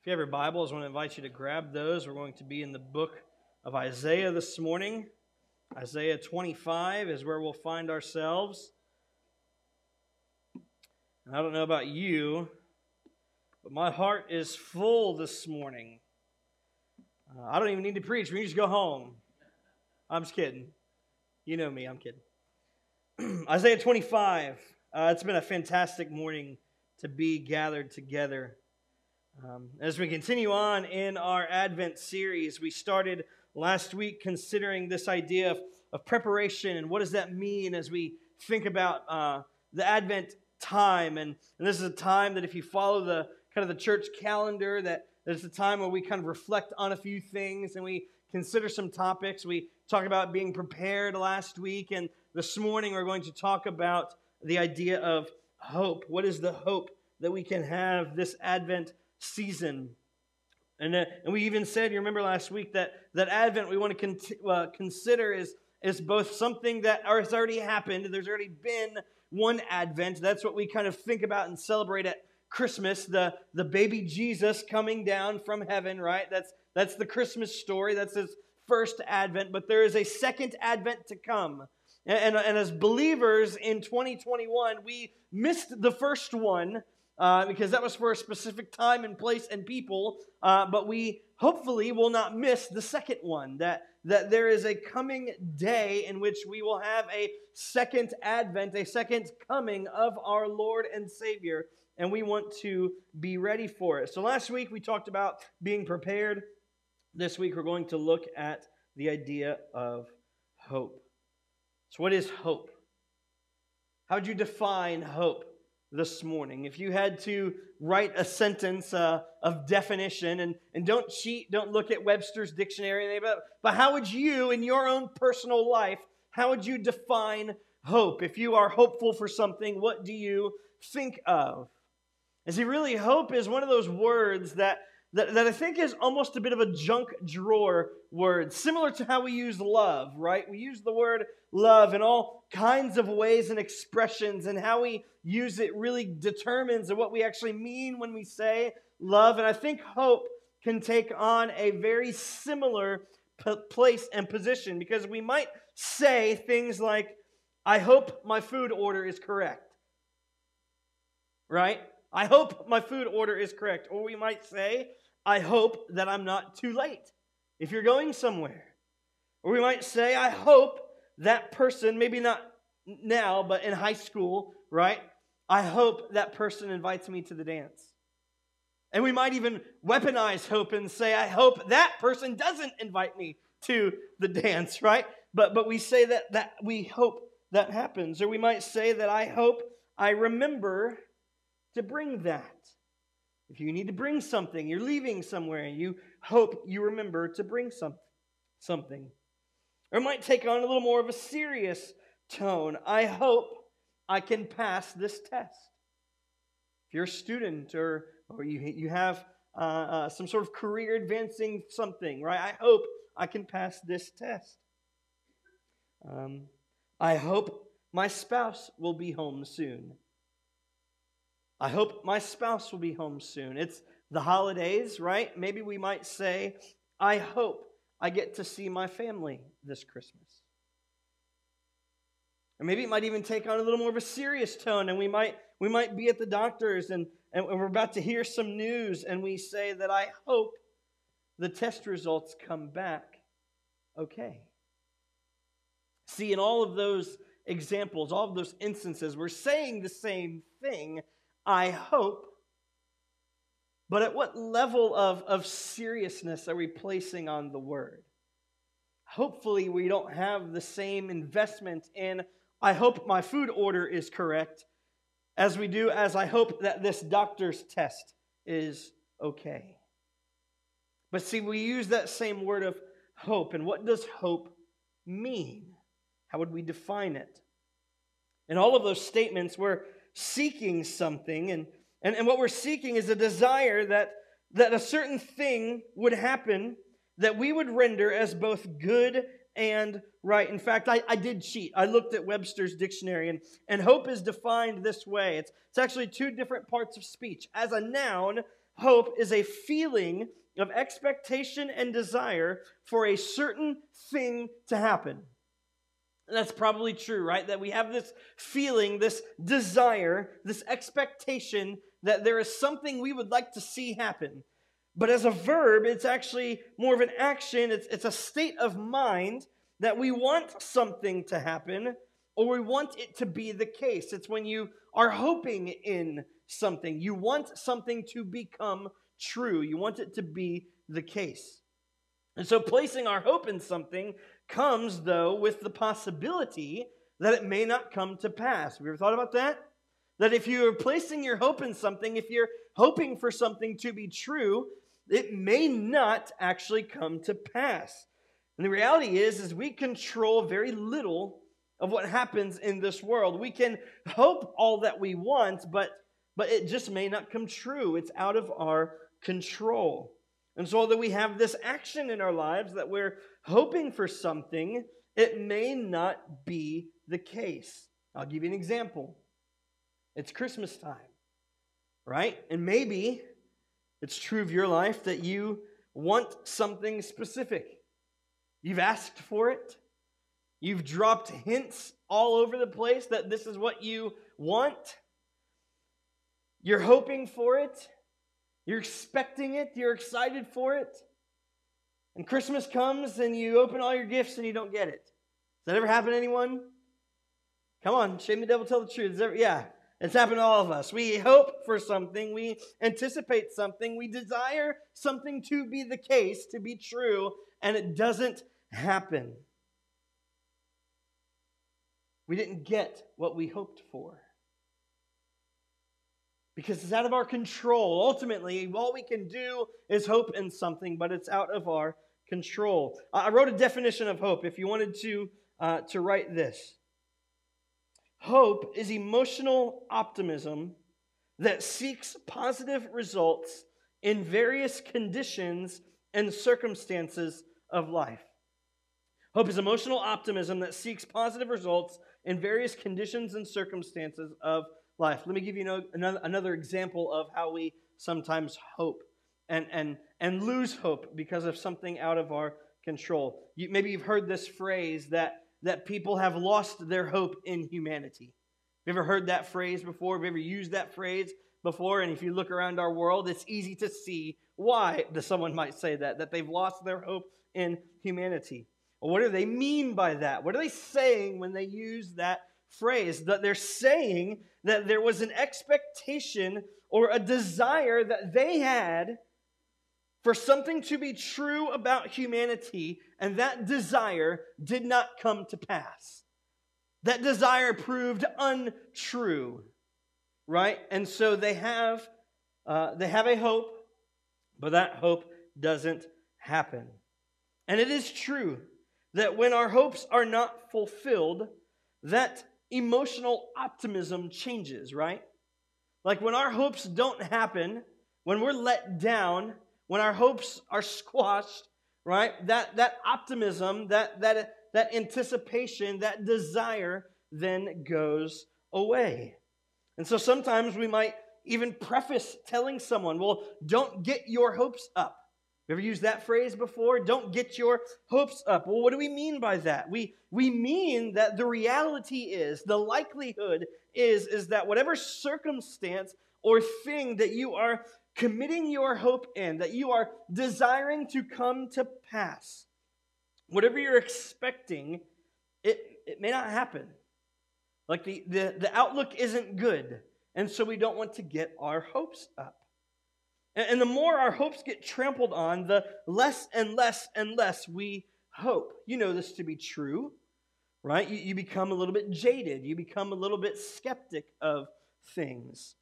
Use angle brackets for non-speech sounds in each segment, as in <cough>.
If you have your Bibles, I want to invite you to grab those. We're going to be in the book of Isaiah this morning. Isaiah 25 is where we'll find ourselves. And I don't know about you, but my heart is full this morning. Uh, I don't even need to preach. We can just go home. I'm just kidding. You know me, I'm kidding. <clears throat> Isaiah 25. Uh, it's been a fantastic morning to be gathered together. Um, as we continue on in our Advent series, we started last week considering this idea of, of preparation and what does that mean as we think about uh, the Advent time. And, and this is a time that if you follow the kind of the church calendar, that there's a time where we kind of reflect on a few things and we consider some topics. We talked about being prepared last week, and this morning we're going to talk about the idea of hope. What is the hope that we can have this Advent season. And, uh, and we even said, you remember last week, that, that Advent we want to con- uh, consider is, is both something that has already happened, there's already been one Advent. That's what we kind of think about and celebrate at Christmas, the, the baby Jesus coming down from heaven, right? That's, that's the Christmas story. That's his first Advent, but there is a second Advent to come. And, and, and as believers in 2021, we missed the first one uh, because that was for a specific time and place and people. Uh, but we hopefully will not miss the second one that, that there is a coming day in which we will have a second advent, a second coming of our Lord and Savior. And we want to be ready for it. So last week we talked about being prepared. This week we're going to look at the idea of hope. So, what is hope? How would you define hope? This morning. If you had to write a sentence uh, of definition, and, and don't cheat, don't look at Webster's dictionary, but, but how would you, in your own personal life, how would you define hope? If you are hopeful for something, what do you think of? Is he really hope is one of those words that that, that I think is almost a bit of a junk drawer word, similar to how we use love, right? We use the word love in all kinds of ways and expressions, and how we use it really determines what we actually mean when we say love. And I think hope can take on a very similar p- place and position because we might say things like, I hope my food order is correct. Right? I hope my food order is correct. Or we might say, I hope that I'm not too late if you're going somewhere. Or we might say, I hope that person, maybe not now, but in high school, right? I hope that person invites me to the dance. And we might even weaponize hope and say, I hope that person doesn't invite me to the dance, right? But, but we say that, that we hope that happens. Or we might say that I hope I remember to bring that. If you need to bring something, you're leaving somewhere, and you hope you remember to bring some, something. Or it might take on a little more of a serious tone. I hope I can pass this test. If you're a student or, or you, you have uh, uh, some sort of career advancing something, right? I hope I can pass this test. Um, I hope my spouse will be home soon. I hope my spouse will be home soon. It's the holidays, right? Maybe we might say, I hope I get to see my family this Christmas. Or maybe it might even take on a little more of a serious tone, and we might we might be at the doctor's and, and we're about to hear some news, and we say that I hope the test results come back okay. See, in all of those examples, all of those instances, we're saying the same thing, I hope. But at what level of, of seriousness are we placing on the word? Hopefully, we don't have the same investment in, I hope my food order is correct, as we do as I hope that this doctor's test is okay. But see, we use that same word of hope. And what does hope mean? How would we define it? In all of those statements, we're seeking something, and, and, and what we're seeking is a desire that, that a certain thing would happen that we would render as both good and right. In fact, I, I did cheat. I looked at Webster's dictionary, and, and hope is defined this way it's, it's actually two different parts of speech. As a noun, hope is a feeling of expectation and desire for a certain thing to happen. And that's probably true, right? That we have this feeling, this desire, this expectation that there is something we would like to see happen. But as a verb, it's actually more of an action, it's, it's a state of mind that we want something to happen or we want it to be the case. It's when you are hoping in something, you want something to become true, you want it to be the case. And so placing our hope in something comes, though, with the possibility that it may not come to pass. Have you ever thought about that? That if you're placing your hope in something, if you're hoping for something to be true, it may not actually come to pass. And the reality is, is we control very little of what happens in this world. We can hope all that we want, but but it just may not come true. It's out of our control. And so, although we have this action in our lives that we're hoping for something, it may not be the case. I'll give you an example. It's Christmas time, right? And maybe it's true of your life that you want something specific. You've asked for it. You've dropped hints all over the place that this is what you want. You're hoping for it. You're expecting it. You're excited for it. And Christmas comes and you open all your gifts and you don't get it. Does that ever happen to anyone? Come on, shame the devil, tell the truth. Yeah, it's happened to all of us. We hope for something, we anticipate something, we desire something to be the case, to be true, and it doesn't happen. We didn't get what we hoped for because it's out of our control. Ultimately, all we can do is hope in something, but it's out of our control. I wrote a definition of hope if you wanted to, uh, to write this. Hope is emotional optimism that seeks positive results in various conditions and circumstances of life. Hope is emotional optimism that seeks positive results in various conditions and circumstances of life. Let me give you another, another example of how we sometimes hope and, and, and lose hope because of something out of our control. You, maybe you've heard this phrase that, that people have lost their hope in humanity. Have you ever heard that phrase before? Have you ever used that phrase before? And if you look around our world, it's easy to see why <laughs> someone might say that, that they've lost their hope in humanity. Well, what do they mean by that? What are they saying when they use that phrase? That they're saying that there was an expectation or a desire that they had for something to be true about humanity, and that desire did not come to pass. That desire proved untrue, right? And so they have uh, they have a hope, but that hope doesn't happen. And it is true that when our hopes are not fulfilled, that emotional optimism changes, right? Like when our hopes don't happen, when we're let down, when our hopes are squashed, right? That that optimism, that that that anticipation, that desire then goes away. And so sometimes we might even preface telling someone, well, don't get your hopes up. Ever used that phrase before? Don't get your hopes up. Well, what do we mean by that? We, we mean that the reality is, the likelihood is, is that whatever circumstance or thing that you are committing your hope in, that you are desiring to come to pass, whatever you're expecting, it, it may not happen. Like the, the, the outlook isn't good, and so we don't want to get our hopes up. And, the more our hopes get trampled on, the less and less and less we hope. You know this to be true, right? You, you become a little bit jaded, you become a little bit skeptic of things.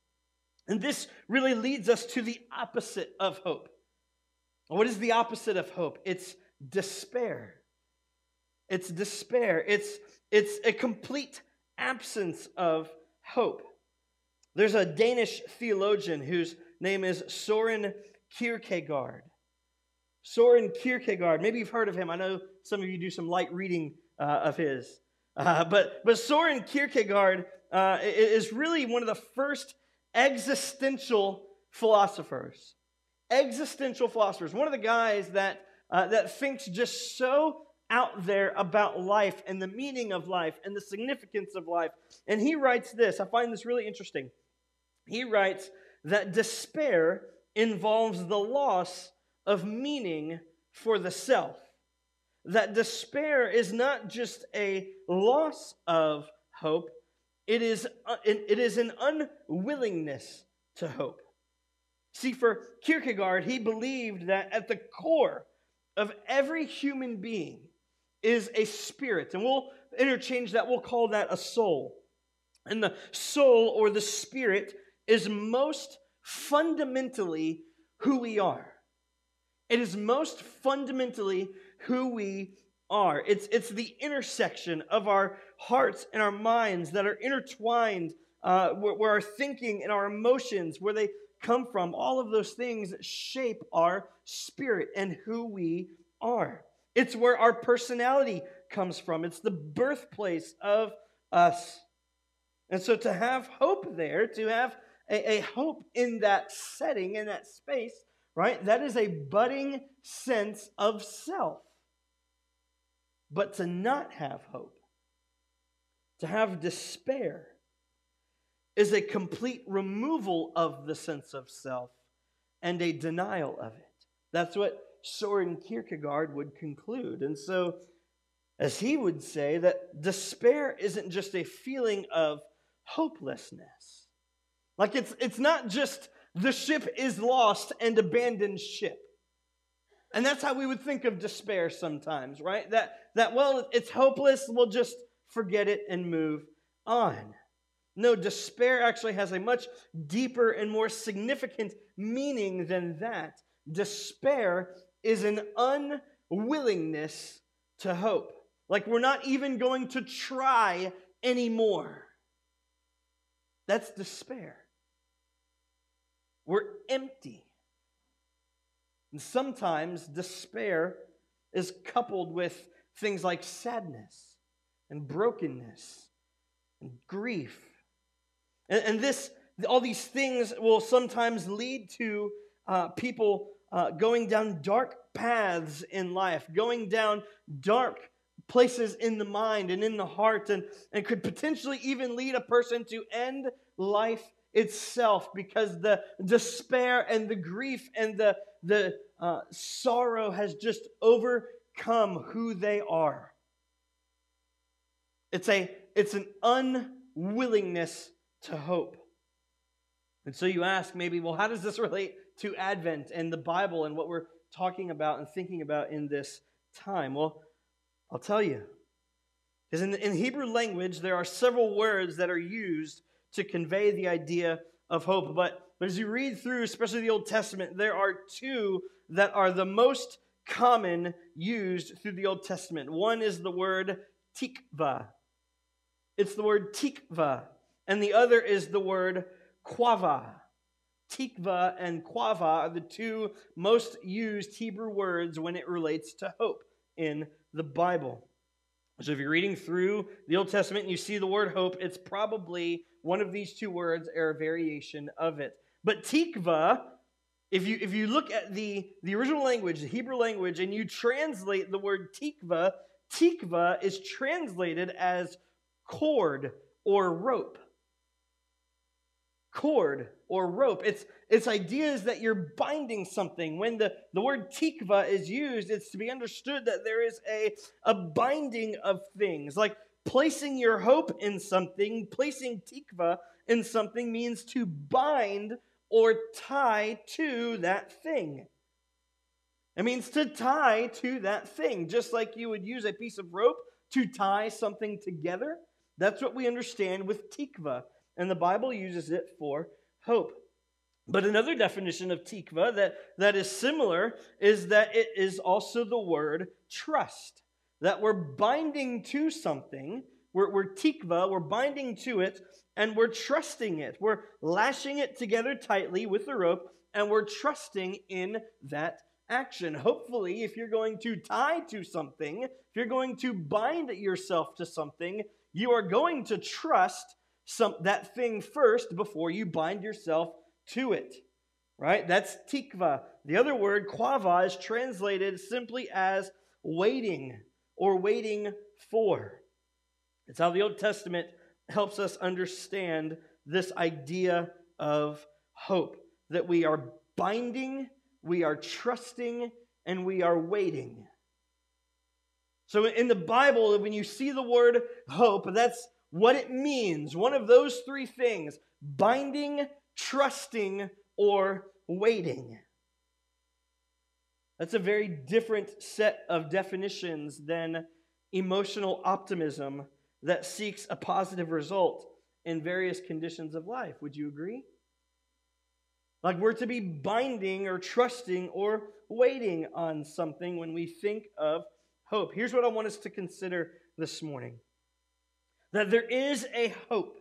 And this really leads us to the opposite of hope. What is the opposite of hope? It's despair. It's despair. It's, it's a complete absence of hope. There's a Danish theologian whose name is Soren Kierkegaard. Soren Kierkegaard, maybe you've heard of him. I know some of you do some light reading uh, of his. Uh, but, but Soren Kierkegaard uh, is really one of the first existential philosophers. existential philosophers, one of the guys that, uh, that thinks just so out there about life and the meaning of life and the significance of life. And he writes this. I find this really interesting. He writes that despair involves the loss of meaning for the self. That despair is not just a loss of hope, it is, uh, it is an unwillingness to hope. See, for Kierkegaard, he believed that at the core of every human being is a spirit. And we'll interchange that, we'll call that a soul. And the soul or the spirit is most fundamentally who we are. It is most fundamentally who we are. It's, it's the intersection of our hearts and our minds that are intertwined, uh, where, where our thinking and our emotions, where they come from, all of those things shape our spirit and who we are. It's where our personality comes from, it's the birthplace of us. And so to have hope there, to have a, a hope in that setting, in that space, right, that is a budding sense of self. But to not have hope, to have despair, is a complete removal of the sense of self and a denial of it. That's what Soren Kierkegaard would conclude. And so, as he would say, that despair isn't just a feeling of hopelessness. Like it's, it's not just the ship is lost and abandoned ship. And that's how we would think of despair sometimes, right? That, that well, it's hopeless, we'll just forget it and move on. No, despair actually has a much deeper and more significant meaning than that. Despair is an unwillingness to hope. Like we're not even going to try anymore. That's despair. We're empty. And sometimes despair is coupled with things like sadness and brokenness and grief. And, and this, all these things will sometimes lead to uh, people uh, going down dark paths in life, going down dark places in the mind and in the heart, and, and could potentially even lead a person to end life itself because the despair and the grief and the, the uh, sorrow has just overcome who they are. It's, a, it's an unwillingness to hope. And so you ask maybe, well, how does this relate to Advent and the Bible and what we're talking about and thinking about in this time? Well, I'll tell you. Because in, in Hebrew language, there are several words that are used to convey the idea of hope. But, as you read through, especially the Old Testament, there are two that are the most common used through the Old Testament. One is the word tikva. It's the word tikva. And the other is the word quava. Tikva and quava are the two most used Hebrew words when it relates to hope in the Bible. So if you're reading through the Old Testament and you see the word hope, it's probably one of these two words or a variation of it. But tikva, if you if you look at the, the original language, the Hebrew language, and you translate the word tikva, tikva is translated as cord or rope cord or rope. It's, it's ideas that you're binding something. When the, the word tikva is used, it's to be understood that there is a, a binding of things. Like placing your hope in something, placing tikva in something means to bind or tie to that thing. It means to tie to that thing, just like you would use a piece of rope to tie something together. That's what we understand with tikva and the Bible uses it for hope. But another definition of tikva that, that is similar is that it is also the word trust. That we're binding to something, we're, we're tikva, we're binding to it, and we're trusting it. We're lashing it together tightly with the rope, and we're trusting in that action. Hopefully, if you're going to tie to something, if you're going to bind yourself to something, you are going to trust some, that thing first before you bind yourself to it. right? That's tikva. The other word, quava, is translated simply as waiting or waiting for. It's how the Old Testament helps us understand this idea of hope that we are binding, we are trusting, and we are waiting. So in the Bible, when you see the word hope, that's what it means. One of those three things binding, trusting, or waiting. That's a very different set of definitions than emotional optimism that seeks a positive result in various conditions of life. Would you agree? Like we're to be binding or trusting or waiting on something when we think of hope. Here's what I want us to consider this morning that there is a hope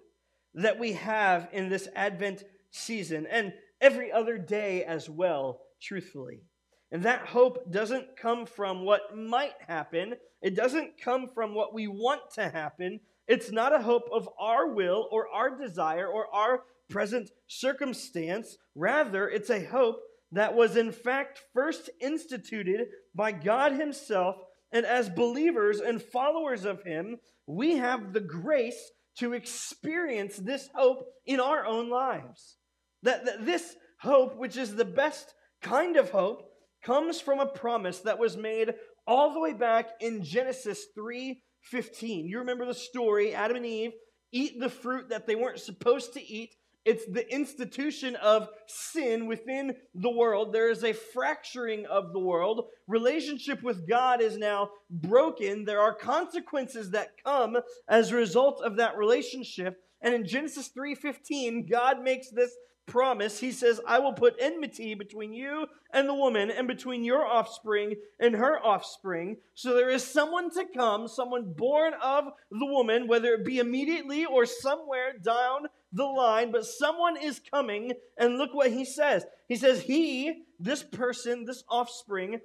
that we have in this Advent season and every other day as well, truthfully. And that hope doesn't come from what might happen, it doesn't come from what we want to happen. It's not a hope of our will or our desire or our present circumstance. Rather, it's a hope that was in fact first instituted by God Himself. And as believers and followers of Him, we have the grace to experience this hope in our own lives. That, that this hope, which is the best kind of hope, comes from a promise that was made all the way back in Genesis 3:15. You remember the story, Adam and Eve eat the fruit that they weren't supposed to eat. It's the institution of sin within the world. There is a fracturing of the world. Relationship with God is now broken. There are consequences that come as a result of that relationship. And in Genesis 3:15, God makes this promise, he says, I will put enmity between you and the woman, and between your offspring and her offspring. So there is someone to come, someone born of the woman, whether it be immediately or somewhere down the line, but someone is coming. And look what he says. He says, He, this person, this offspring,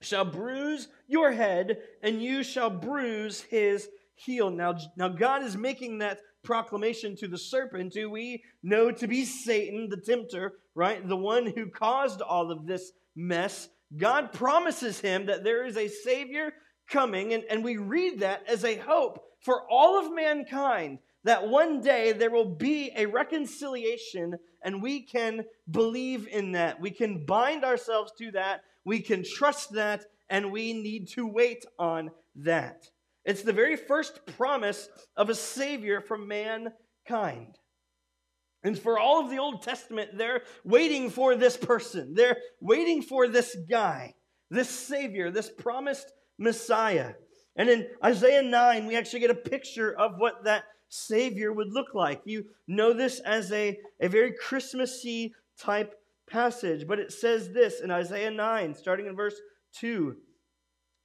shall bruise your head, and you shall bruise his heel. Now, now God is making that proclamation to the serpent, who we know to be Satan, the tempter, right? The one who caused all of this mess. God promises him that there is a Savior coming, and, and we read that as a hope for all of mankind that one day there will be a reconciliation and we can believe in that. We can bind ourselves to that. We can trust that, and we need to wait on that. It's the very first promise of a Savior for mankind. And for all of the Old Testament, they're waiting for this person. They're waiting for this guy, this Savior, this promised Messiah. And in Isaiah 9, we actually get a picture of what that Savior would look like. You know this as a, a very Christmassy type passage, but it says this in Isaiah 9, starting in verse 2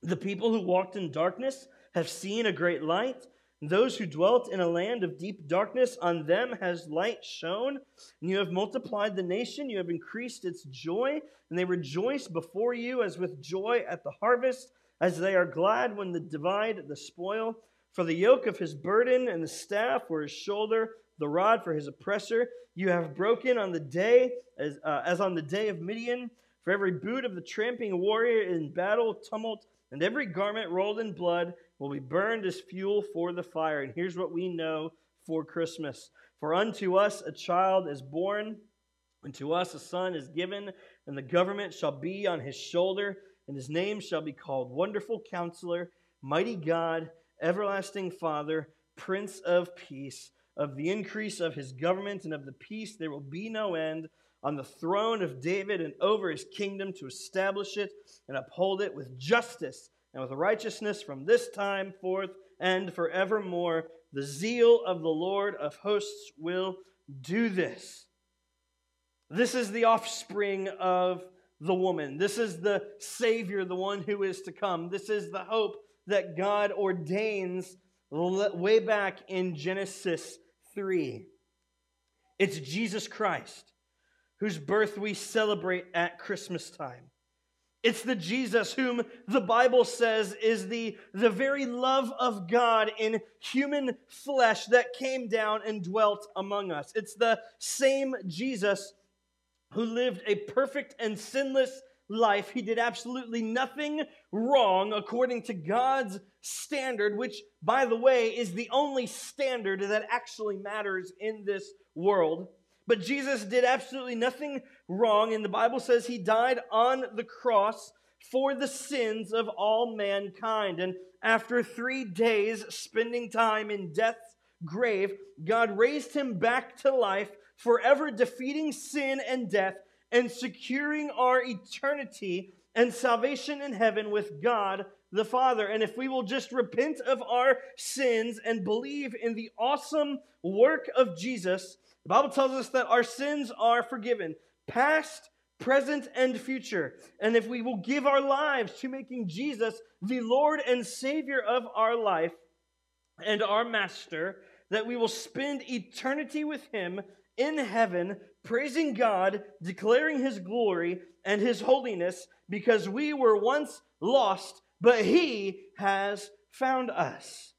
The people who walked in darkness have seen a great light. Those who dwelt in a land of deep darkness, on them has light shone. And you have multiplied the nation, you have increased its joy, and they rejoice before you as with joy at the harvest, as they are glad when they divide the spoil. For the yoke of his burden and the staff for his shoulder, the rod for his oppressor, you have broken on the day, as, uh, as on the day of Midian. For every boot of the tramping warrior in battle, tumult, and every garment rolled in blood, will be burned as fuel for the fire. And here's what we know for Christmas For unto us a child is born, and to us a son is given, and the government shall be on his shoulder, and his name shall be called Wonderful Counselor, Mighty God, Everlasting Father, Prince of Peace. Of the increase of his government and of the peace there will be no end on the throne of David and over his kingdom to establish it and uphold it with justice and with righteousness from this time forth and forevermore. The zeal of the Lord of hosts will do this. This is the offspring of the woman. This is the Savior, the one who is to come. This is the hope that God ordains way back in Genesis 3. It's Jesus Christ, whose birth we celebrate at Christmas time. It's the Jesus whom the Bible says is the, the very love of God in human flesh that came down and dwelt among us. It's the same Jesus who lived a perfect and sinless life. He did absolutely nothing wrong according to God's standard, which, by the way, is the only standard that actually matters in this world. But Jesus did absolutely nothing wrong, and the Bible says he died on the cross for the sins of all mankind. And after three days spending time in death's grave, God raised him back to life, forever defeating sin and death and securing our eternity and salvation in heaven with God the Father. And if we will just repent of our sins and believe in the awesome work of Jesus, the Bible tells us that our sins are forgiven, past, present, and future. And if we will give our lives to making Jesus the Lord and Savior of our life and our Master, that we will spend eternity with Him in heaven, praising God, declaring His glory and His holiness, because we were once lost, but He has found us.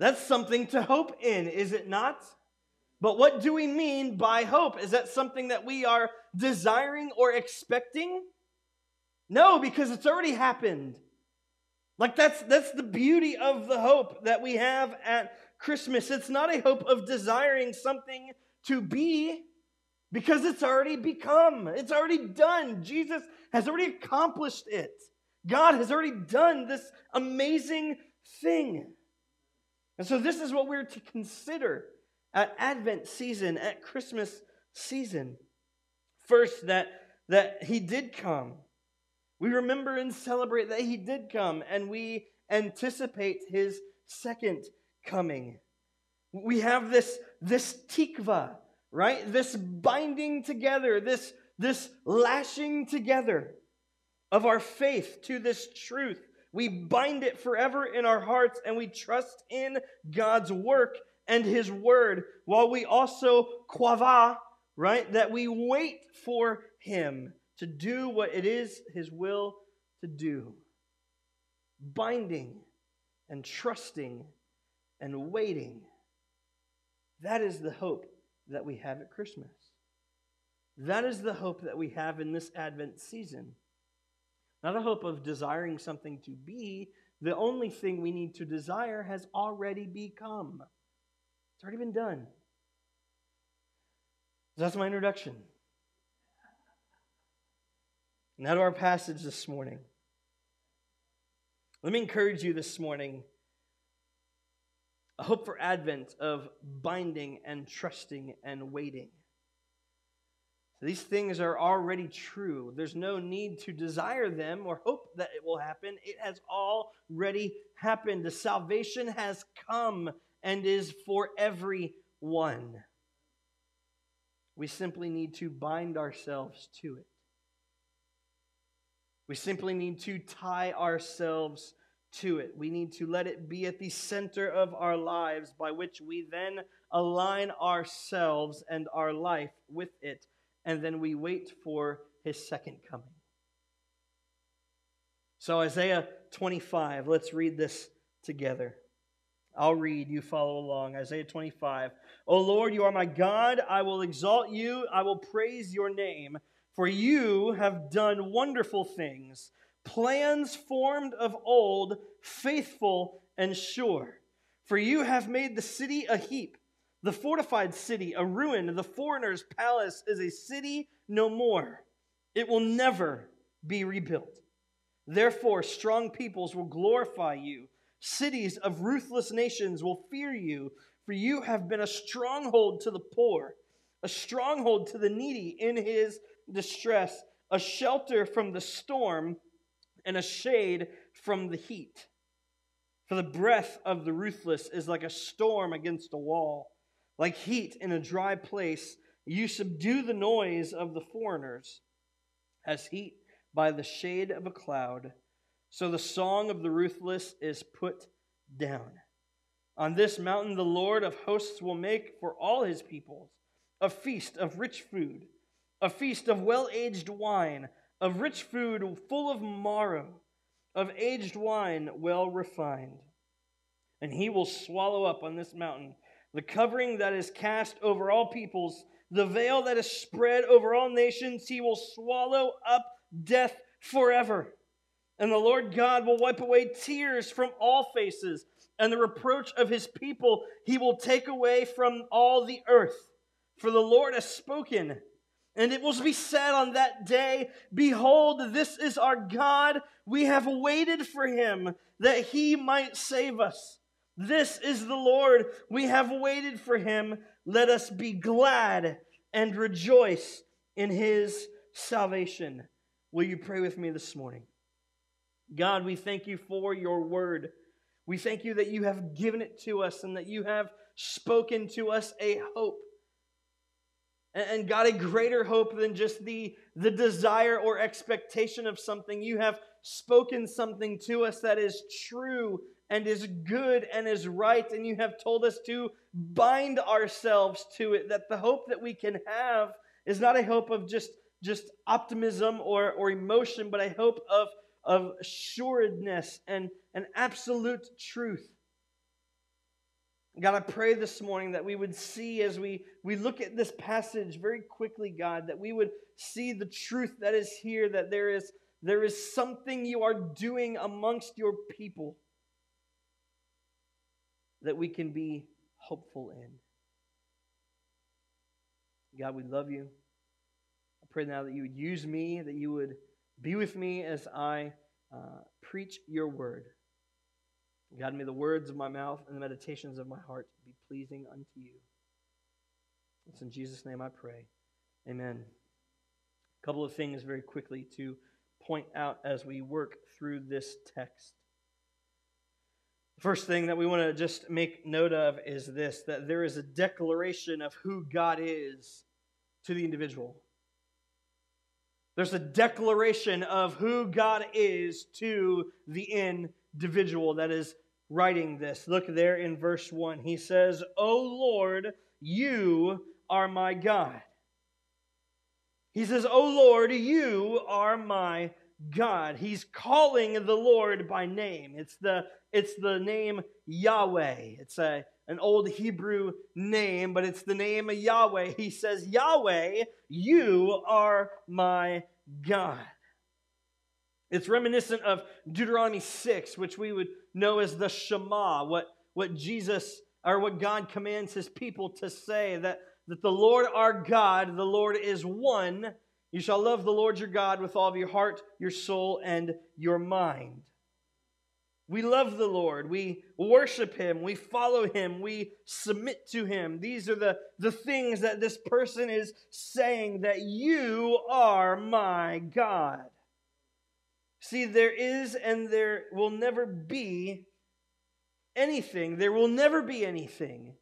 That's something to hope in, is it not? But what do we mean by hope? Is that something that we are desiring or expecting? No, because it's already happened. Like that's that's the beauty of the hope that we have at Christmas. It's not a hope of desiring something to be because it's already become. It's already done. Jesus has already accomplished it. God has already done this amazing thing. And so this is what we're to consider at Advent season, at Christmas season. First, that, that he did come. We remember and celebrate that he did come, and we anticipate his second coming. We have this, this tikva, right? This binding together, this, this lashing together of our faith to this truth. We bind it forever in our hearts and we trust in God's work and his word, while we also quava, right? That we wait for him to do what it is his will to do. Binding and trusting and waiting. That is the hope that we have at Christmas. That is the hope that we have in this Advent season. Not a hope of desiring something to be. The only thing we need to desire has already become. Already been done. So That's my introduction. Now to our passage this morning. Let me encourage you this morning a hope for Advent of binding and trusting and waiting. These things are already true. There's no need to desire them or hope that it will happen. It has already happened. The salvation has come and is for everyone. We simply need to bind ourselves to it. We simply need to tie ourselves to it. We need to let it be at the center of our lives, by which we then align ourselves and our life with it, and then we wait for his second coming. So, Isaiah 25, let's read this together. I'll read, you follow along. Isaiah 25. O Lord, you are my God. I will exalt you. I will praise your name, for you have done wonderful things, plans formed of old, faithful and sure. For you have made the city a heap, the fortified city a ruin. The foreigner's palace is a city no more. It will never be rebuilt. Therefore, strong peoples will glorify you Cities of ruthless nations will fear you, for you have been a stronghold to the poor, a stronghold to the needy in his distress, a shelter from the storm, and a shade from the heat. For the breath of the ruthless is like a storm against a wall, like heat in a dry place. You subdue the noise of the foreigners as heat by the shade of a cloud. So the song of the ruthless is put down. On this mountain, the Lord of hosts will make for all his peoples a feast of rich food, a feast of well aged wine, of rich food full of marrow, of aged wine well refined. And he will swallow up on this mountain the covering that is cast over all peoples, the veil that is spread over all nations. He will swallow up death forever. And the Lord God will wipe away tears from all faces, and the reproach of his people he will take away from all the earth. For the Lord has spoken. And it will be said on that day, Behold, this is our God. We have waited for him that he might save us. This is the Lord. We have waited for him. Let us be glad and rejoice in his salvation. Will you pray with me this morning? God, we thank you for your word. We thank you that you have given it to us and that you have spoken to us a hope and God, a greater hope than just the, the desire or expectation of something. You have spoken something to us that is true and is good and is right, and you have told us to bind ourselves to it, that the hope that we can have is not a hope of just, just optimism or, or emotion, but a hope of, of assuredness and, and absolute truth. God, I pray this morning that we would see as we, we look at this passage very quickly, God, that we would see the truth that is here, that there is, there is something you are doing amongst your people that we can be hopeful in. God, we love you. I pray now that you would use me, that you would be with me as I uh, preach your word. God, may the words of my mouth and the meditations of my heart be pleasing unto you. It's in Jesus' name I pray. Amen. A couple of things very quickly to point out as we work through this text. The first thing that we want to just make note of is this that there is a declaration of who God is to the individual. There's a declaration of who God is to the individual that is writing this. Look there in verse 1. He says, O Lord, you are my God. He says, O Lord, you are my God. He's calling the Lord by name. It's the, it's the name Yahweh. It's a, an old Hebrew name, but it's the name of Yahweh. He says, Yahweh, you are my God. It's reminiscent of Deuteronomy 6, which we would know as the Shema, what, what Jesus or what God commands his people to say that, that the Lord our God, the Lord is one. You shall love the Lord your God with all of your heart, your soul, and your mind. We love the Lord. We worship Him. We follow Him. We submit to Him. These are the, the things that this person is saying that you are my God. See, there is and there will never be anything, there will never be anything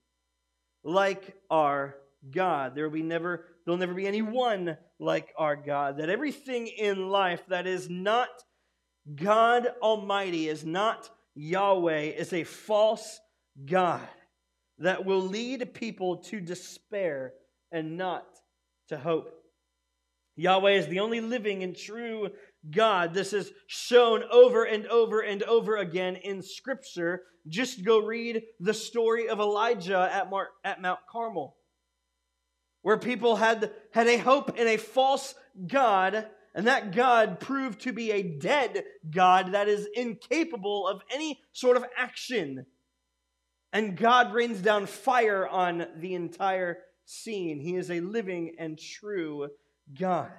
like our God. There will be never there'll never be anyone like our God. That everything in life that is not God Almighty, is not Yahweh, is a false God that will lead people to despair and not to hope. Yahweh is the only living and true God. This is shown over and over and over again in Scripture. Just go read the story of Elijah at, Mar- at Mount Carmel, where people had, had a hope in a false God, and that God proved to be a dead God that is incapable of any sort of action. And God rains down fire on the entire scene. He is a living and true God.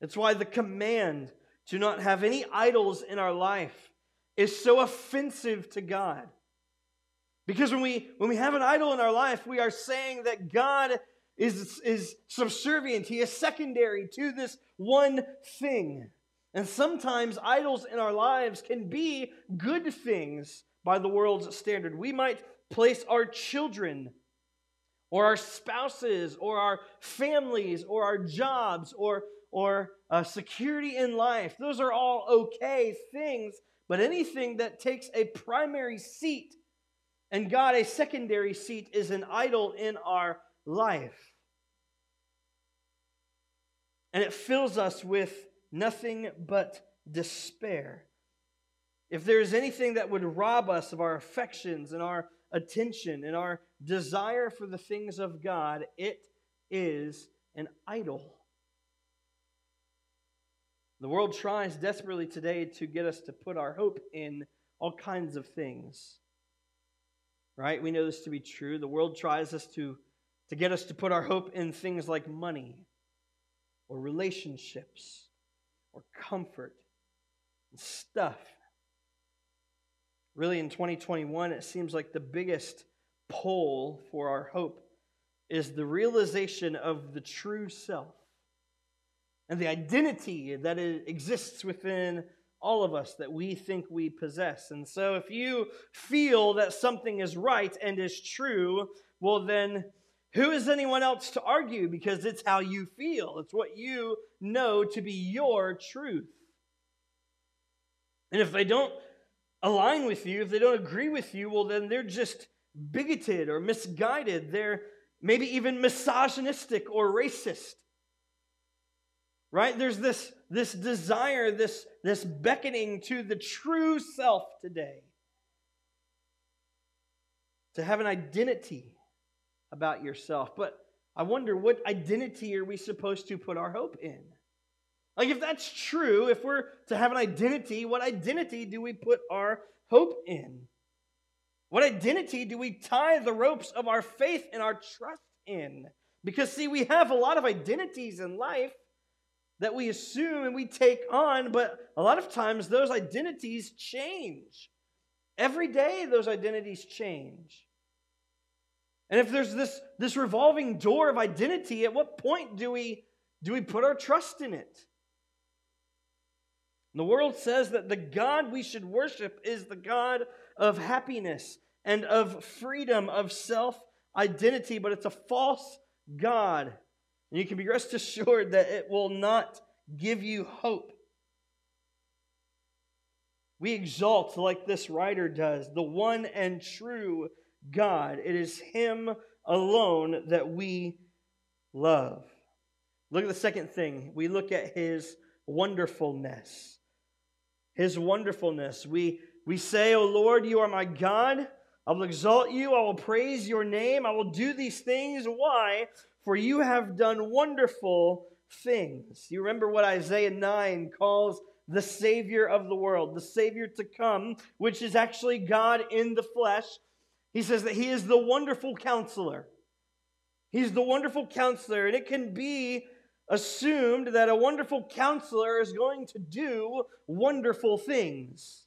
That's why the command to not have any idols in our life is so offensive to God. Because when we, when we have an idol in our life, we are saying that God is, is subservient, He is secondary to this one thing. And sometimes idols in our lives can be good things by the world's standard. We might place our children or our spouses or our families or our jobs or or uh, security in life. Those are all okay things, but anything that takes a primary seat and God a secondary seat is an idol in our life. And it fills us with nothing but despair. If there is anything that would rob us of our affections and our attention and our desire for the things of God, it is an idol. The world tries desperately today to get us to put our hope in all kinds of things. Right? We know this to be true. The world tries us to, to get us to put our hope in things like money or relationships or comfort and stuff. Really, in 2021, it seems like the biggest pull for our hope is the realization of the true self and the identity that exists within all of us that we think we possess. And so, if you feel that something is right and is true, well, then who is anyone else to argue? Because it's how you feel, it's what you know to be your truth. And if they don't align with you, if they don't agree with you, well, then they're just bigoted or misguided. They're maybe even misogynistic or racist right there's this this desire this this beckoning to the true self today to have an identity about yourself but i wonder what identity are we supposed to put our hope in like if that's true if we're to have an identity what identity do we put our hope in what identity do we tie the ropes of our faith and our trust in because see we have a lot of identities in life that we assume and we take on, but a lot of times those identities change. Every day, those identities change. And if there's this, this revolving door of identity, at what point do we, do we put our trust in it? The world says that the God we should worship is the God of happiness and of freedom, of self identity, but it's a false God. And you can be rest <laughs> assured that it will not give you hope. We exalt, like this writer does, the one and true God. It is Him alone that we love. Look at the second thing. We look at His wonderfulness. His wonderfulness. We, we say, O Lord, you are my God. I will exalt you. I will praise your name. I will do these things. Why? for you have done wonderful things. You remember what Isaiah 9 calls the Savior of the world, the Savior to come, which is actually God in the flesh. He says that He is the wonderful counselor. He's the wonderful counselor, and it can be assumed that a wonderful counselor is going to do wonderful things.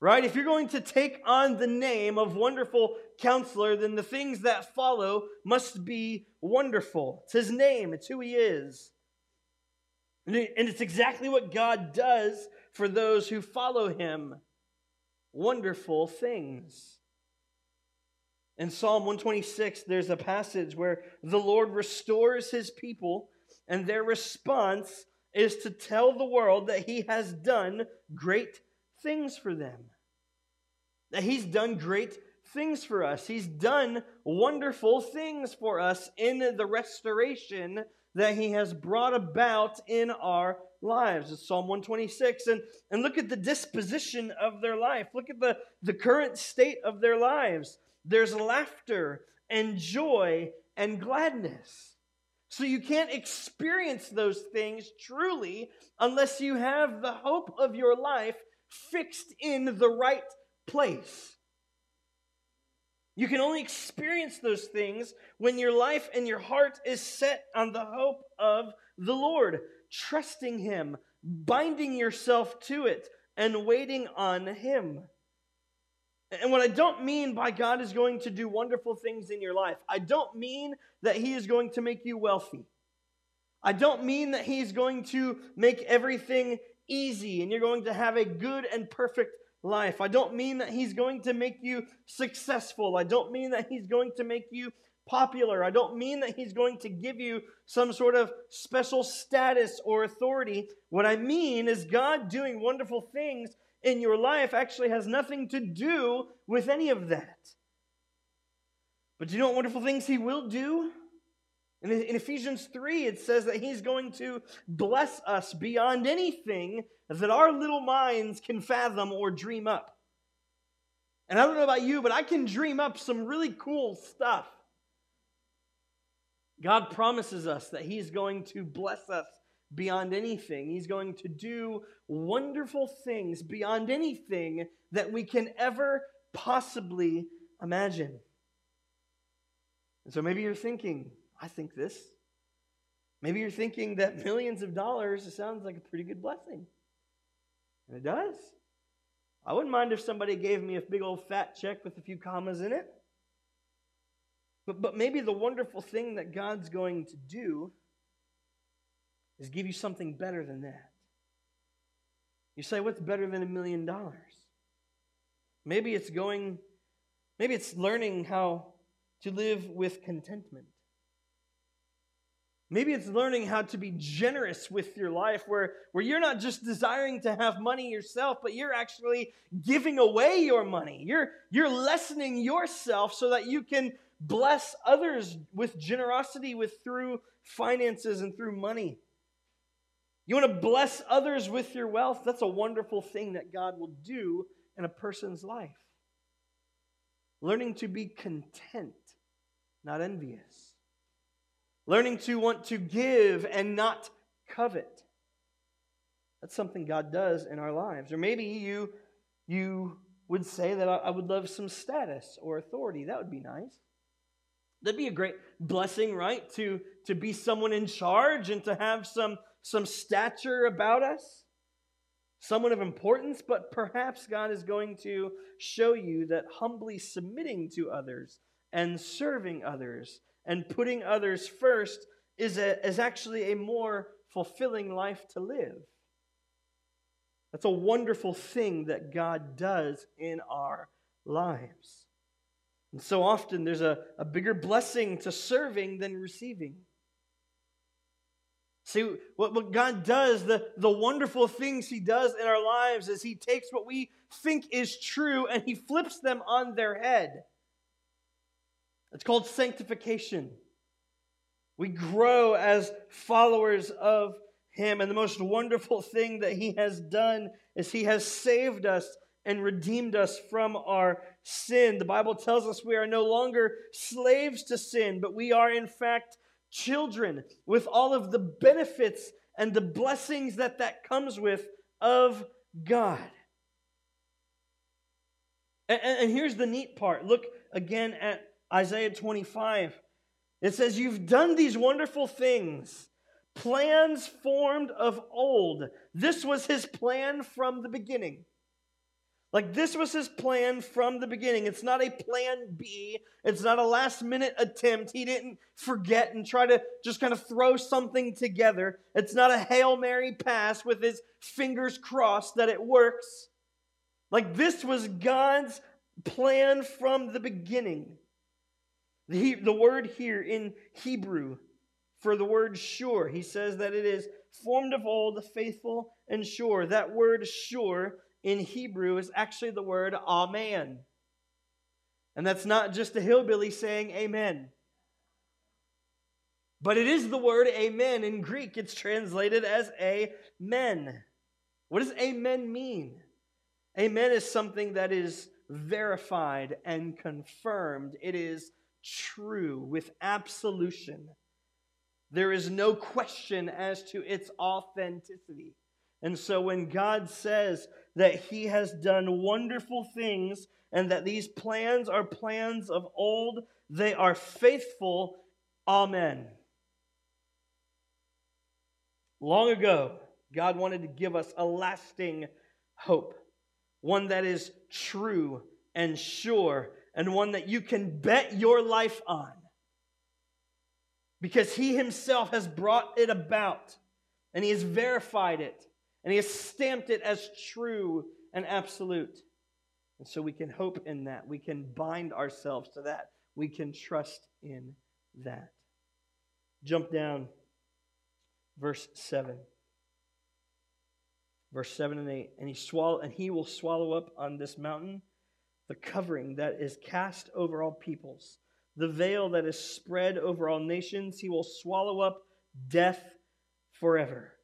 Right? If you're going to take on the name of wonderful counselor, then the things that follow must be wonderful. It's his name, it's who he is. And it's exactly what God does for those who follow him wonderful things. In Psalm 126, there's a passage where the Lord restores his people, and their response is to tell the world that he has done great things for them. That He's done great things for us. He's done wonderful things for us in the restoration that He has brought about in our lives. It's Psalm 126. And, and look at the disposition of their life. Look at the, the current state of their lives. There's laughter and joy and gladness. So you can't experience those things truly unless you have the hope of your life fixed in the right place. You can only experience those things when your life and your heart is set on the hope of the Lord, trusting Him, binding yourself to it, and waiting on Him. And what I don't mean by God is going to do wonderful things in your life, I don't mean that He is going to make you wealthy. I don't mean that He's going to make everything easy and you're going to have a good and perfect life. I don't mean that He's going to make you successful. I don't mean that He's going to make you popular. I don't mean that He's going to give you some sort of special status or authority. What I mean is God doing wonderful things in your life actually has nothing to do with any of that. But do you know what wonderful things He will do? In, in Ephesians 3, it says that He's going to bless us beyond anything that our little minds can fathom or dream up. And I don't know about you, but I can dream up some really cool stuff. God promises us that He's going to bless us beyond anything. He's going to do wonderful things beyond anything that we can ever possibly imagine. And so maybe you're thinking, I think this. Maybe you're thinking that <laughs> millions of dollars sounds like a pretty good blessing. And it does. I wouldn't mind if somebody gave me a big old fat check with a few commas in it. But, but maybe the wonderful thing that God's going to do is give you something better than that. You say, what's better than a million dollars? Maybe it's going, maybe it's learning how to live with contentment. Maybe it's learning how to be generous with your life, where, where you're not just desiring to have money yourself, but you're actually giving away your money. You're, you're lessening yourself so that you can bless others with generosity with through finances and through money. You want to bless others with your wealth? That's a wonderful thing that God will do in a person's life. Learning to be content, not envious. Learning to want to give and not covet. That's something God does in our lives. Or maybe you, you would say that I would love some status or authority. That would be nice. That'd be a great blessing, right? To, to be someone in charge and to have some some stature about us, someone of importance, but perhaps God is going to show you that humbly submitting to others and serving others and putting others first is, a, is actually a more fulfilling life to live. That's a wonderful thing that God does in our lives. And so often there's a, a bigger blessing to serving than receiving. See, what, what God does, the, the wonderful things He does in our lives is He takes what we think is true and He flips them on their head. It's called sanctification. We grow as followers of Him. And the most wonderful thing that He has done is He has saved us and redeemed us from our sin. The Bible tells us we are no longer slaves to sin, but we are, in fact, children with all of the benefits and the blessings that that comes with of God. And, and, here's the neat part. Look again at Isaiah 25. It says, You've done these wonderful things, plans formed of old. This was his plan from the beginning. Like this was his plan from the beginning. It's not a plan B. It's not a last minute attempt. He didn't forget and try to just kind of throw something together. It's not a Hail Mary pass with his fingers crossed that it works. Like this was God's plan from the beginning. The, the word here in Hebrew for the word sure, he says that it is formed of old, faithful, and sure. That word sure in Hebrew is actually the word amen. And that's not just a hillbilly saying amen. But it is the word amen. In Greek, it's translated as amen. What does amen mean? Amen is something that is verified and confirmed. It is true with absolution. There is no question as to its authenticity. And so when God says that he has done wonderful things and that these plans are plans of old, they are faithful. Amen. Long ago, God wanted to give us a lasting hope, one that is true and sure, and one that you can bet your life on. Because He Himself has brought it about and He has verified it and he has stamped it as true and absolute. And so we can hope in that. We can bind ourselves to that. We can trust in that. Jump down, verse 7. Verse 7 and 8. And he, swallow, and he will swallow up on this mountain the covering that is cast over all peoples, the veil that is spread over all nations. He will swallow up death forever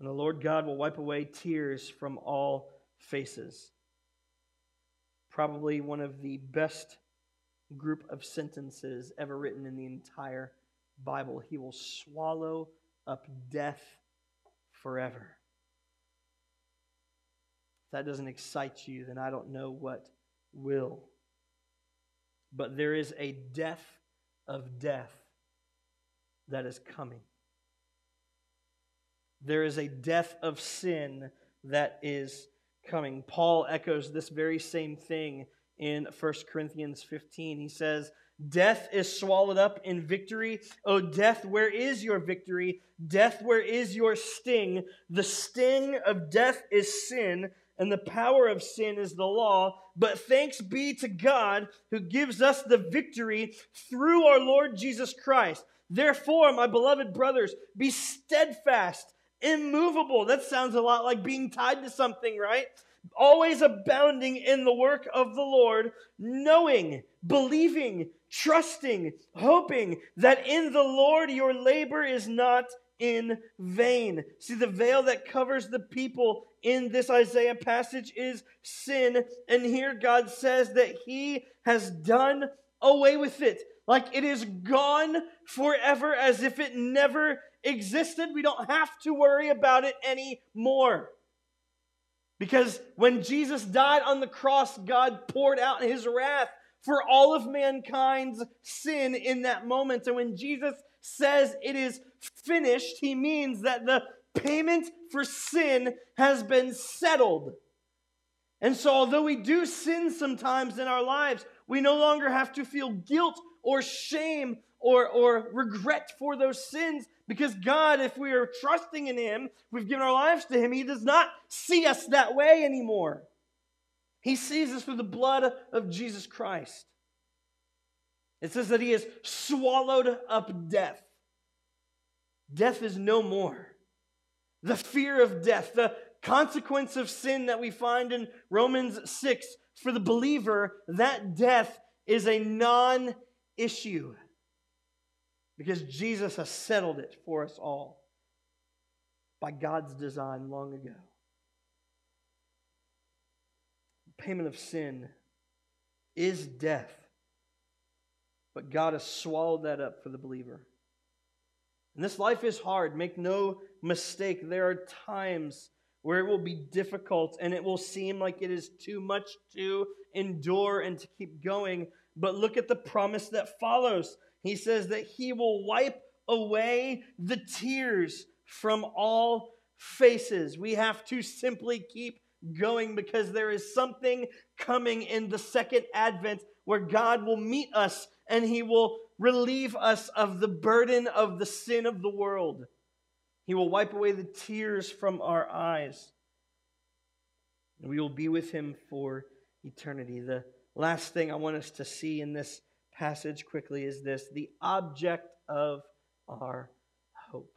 and the Lord God will wipe away tears from all faces. Probably one of the best group of sentences ever written in the entire Bible. He will swallow up death forever. If that doesn't excite you, then I don't know what will. But there is a death of death that is coming. There is a death of sin that is coming. Paul echoes this very same thing in 1 Corinthians 15. He says, Death is swallowed up in victory. O death, where is your victory? Death, where is your sting? The sting of death is sin, and the power of sin is the law. But thanks be to God who gives us the victory through our Lord Jesus Christ. Therefore, my beloved brothers, be steadfast, immovable. That sounds a lot like being tied to something, right? Always abounding in the work of the Lord, knowing, believing, trusting, hoping that in the Lord your labor is not in vain. See, the veil that covers the people in this Isaiah passage is sin. And here God says that He has done away with it. Like it is gone forever as if it never existed. We don't have to worry about it anymore. Because when Jesus died on the cross, God poured out his wrath for all of mankind's sin in that moment. And when Jesus says it is finished, he means that the payment for sin has been settled. And so, although we do sin sometimes in our lives, we no longer have to feel guilt or shame or, or regret for those sins because God, if we are trusting in Him, we've given our lives to Him, He does not see us that way anymore. He sees us through the blood of Jesus Christ. It says that he has swallowed up death. Death is no more. The fear of death, the consequence of sin that we find in Romans 6, for the believer, that death is a non issue because Jesus has settled it for us all by God's design long ago. payment of sin is death. But God has swallowed that up for the believer. And this life is hard. Make no mistake. There are times where it will be difficult and it will seem like it is too much to endure and to keep going. But look at the promise that follows. He says that He will wipe away the tears from all faces. We have to simply keep going because there is something coming in the second advent where God will meet us and he will relieve us of the burden of the sin of the world. He will wipe away the tears from our eyes. And we will be with him for eternity. The last thing I want us to see in this passage quickly is this the object of our hope.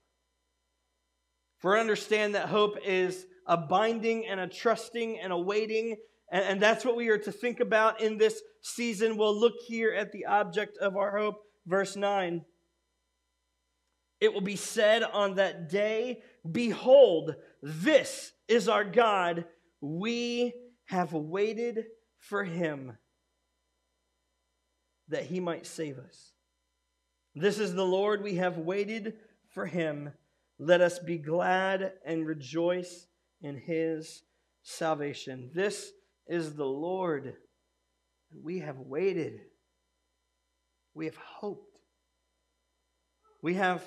For understand that hope is a binding and a trusting and a waiting. And, and that's what we are to think about in this season. We'll look here at the object of our hope, verse 9. It will be said on that day, Behold, this is our God. We have waited for him that he might save us. This is the Lord. We have waited for him. Let us be glad and rejoice in his salvation. This is the Lord. We have waited. We have hoped. We have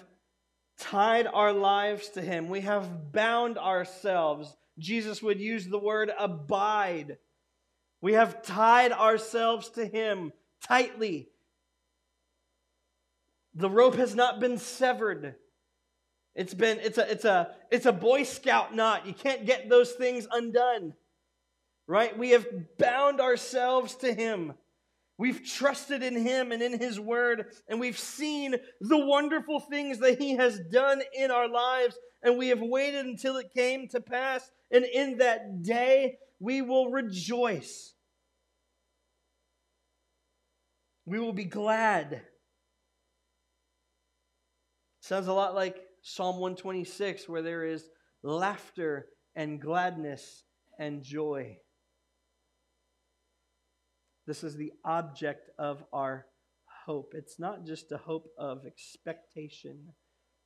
tied our lives to him. We have bound ourselves. Jesus would use the word abide. We have tied ourselves to him tightly. The rope has not been severed. It's been it's a it's a it's a boy scout knot. You can't get those things undone. Right? We have bound ourselves to him. We've trusted in him and in his word and we've seen the wonderful things that he has done in our lives and we have waited until it came to pass and in that day we will rejoice. We will be glad. Sounds a lot like Psalm 126, where there is laughter and gladness and joy. This is the object of our hope. It's not just a hope of expectation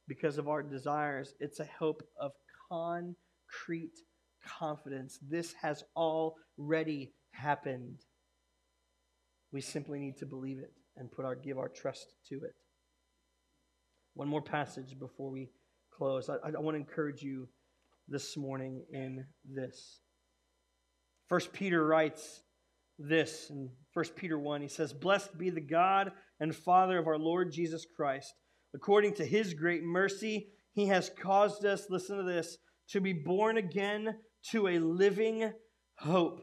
because of our desires, it's a hope of concrete confidence. This has already happened. We simply need to believe it and put our give our trust to it. One more passage before we close. I, I want to encourage you this morning in this. First Peter writes this in First Peter 1. He says, Blessed be the God and Father of our Lord Jesus Christ. According to his great mercy, he has caused us, listen to this, to be born again to a living hope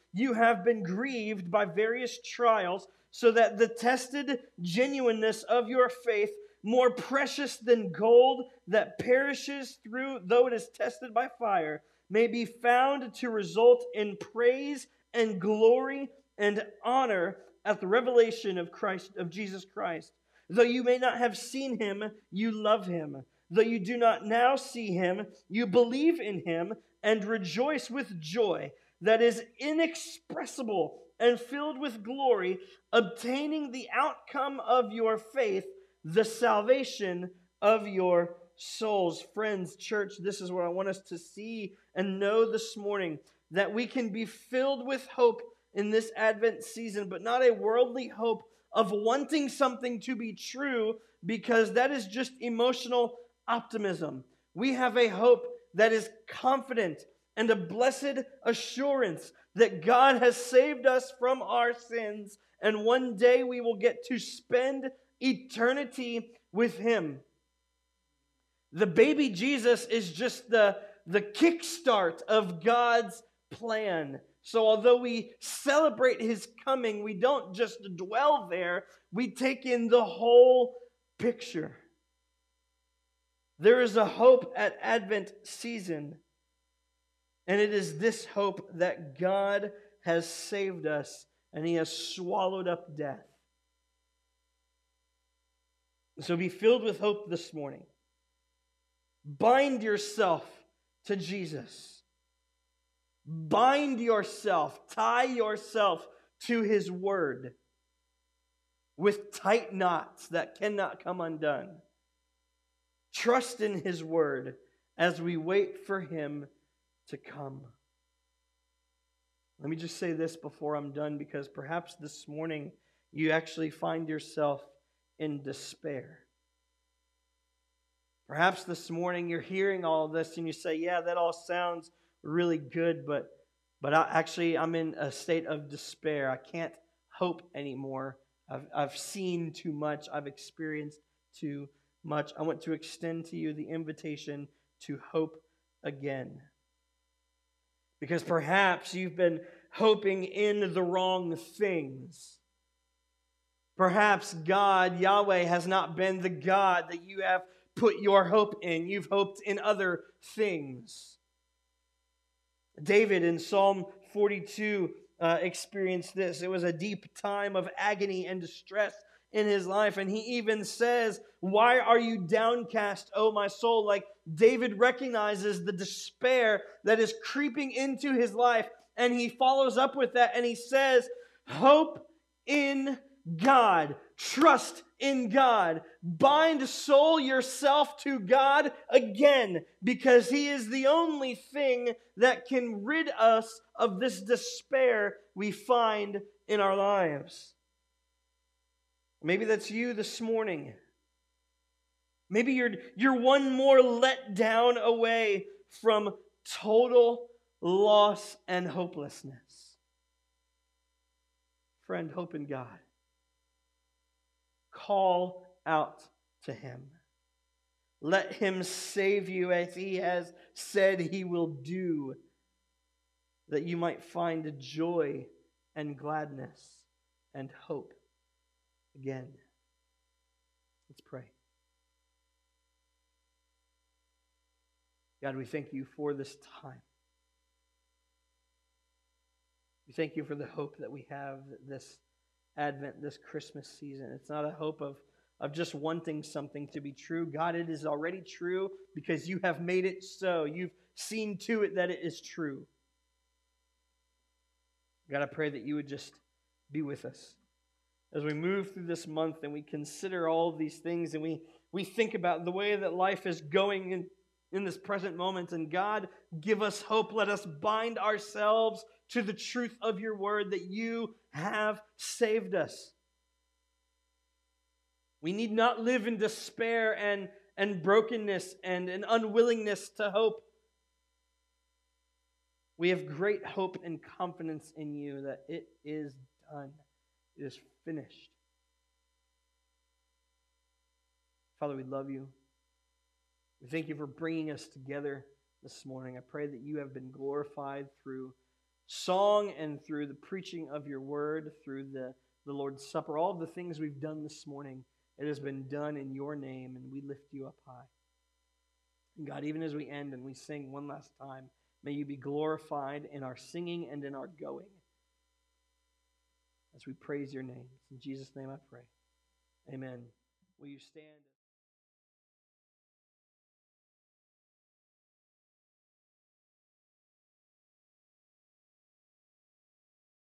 you have been grieved by various trials so that the tested genuineness of your faith, more precious than gold that perishes through though it is tested by fire, may be found to result in praise and glory and honor at the revelation of Christ of Jesus Christ. Though you may not have seen him, you love him. Though you do not now see him, you believe in him and rejoice with joy that is inexpressible and filled with glory, obtaining the outcome of your faith, the salvation of your souls. Friends, church, this is what I want us to see and know this morning that we can be filled with hope in this Advent season, but not a worldly hope of wanting something to be true because that is just emotional optimism. We have a hope that is confident and a blessed assurance that God has saved us from our sins, and one day we will get to spend eternity with Him. The baby Jesus is just the, the kickstart of God's plan. So, although we celebrate His coming, we don't just dwell there, we take in the whole picture. There is a hope at Advent season and it is this hope that God has saved us and he has swallowed up death. So be filled with hope this morning. Bind yourself to Jesus. Bind yourself, tie yourself to his word with tight knots that cannot come undone. Trust in his word as we wait for him to come. Let me just say this before I'm done because perhaps this morning you actually find yourself in despair. Perhaps this morning you're hearing all this and you say, Yeah, that all sounds really good, but, but I, actually I'm in a state of despair. I can't hope anymore. I've, I've seen too much, I've experienced too much. I want to extend to you the invitation to hope again. Because perhaps you've been hoping in the wrong things. Perhaps God, Yahweh, has not been the God that you have put your hope in. You've hoped in other things. David in Psalm 42 uh, experienced this. It was a deep time of agony and distress in his life. And he even says, Why are you downcast, O my soul? Like David recognizes the despair that is creeping into his life. And he follows up with that and he says, Hope in God. Trust in God. Bind soul yourself to God again because He is the only thing that can rid us of this despair we find in our lives. Maybe that's you this morning. Maybe you're, you're one more let down away from total loss and hopelessness. Friend, hope in God. Call out to Him. Let Him save you as He has said He will do, that you might find joy and gladness and hope again. Let's pray. God, we thank you for this time. We thank you for the hope that we have this Advent, this Christmas season. It's not a hope of, of just wanting something to be true. God, it is already true because you have made it so. You've seen to it that it is true. God, I pray that you would just be with us as we move through this month and we consider all of these things and we, we think about the way that life is going in, in this present moment. And God, give us hope. Let us bind ourselves to the truth of your word that you have saved us. We need not live in despair and, and brokenness and an unwillingness to hope. We have great hope and confidence in you that it is done, it is finished. Father, we love you. We thank you for bringing us together this morning. I pray that you have been glorified through song and through the preaching of your word, through the, the Lord's Supper, all of the things we've done this morning. It has been done in your name, and we lift you up high. And God, even as we end and we sing one last time, may you be glorified in our singing and in our going as we praise your name. In Jesus' name I pray. Amen. Will you stand?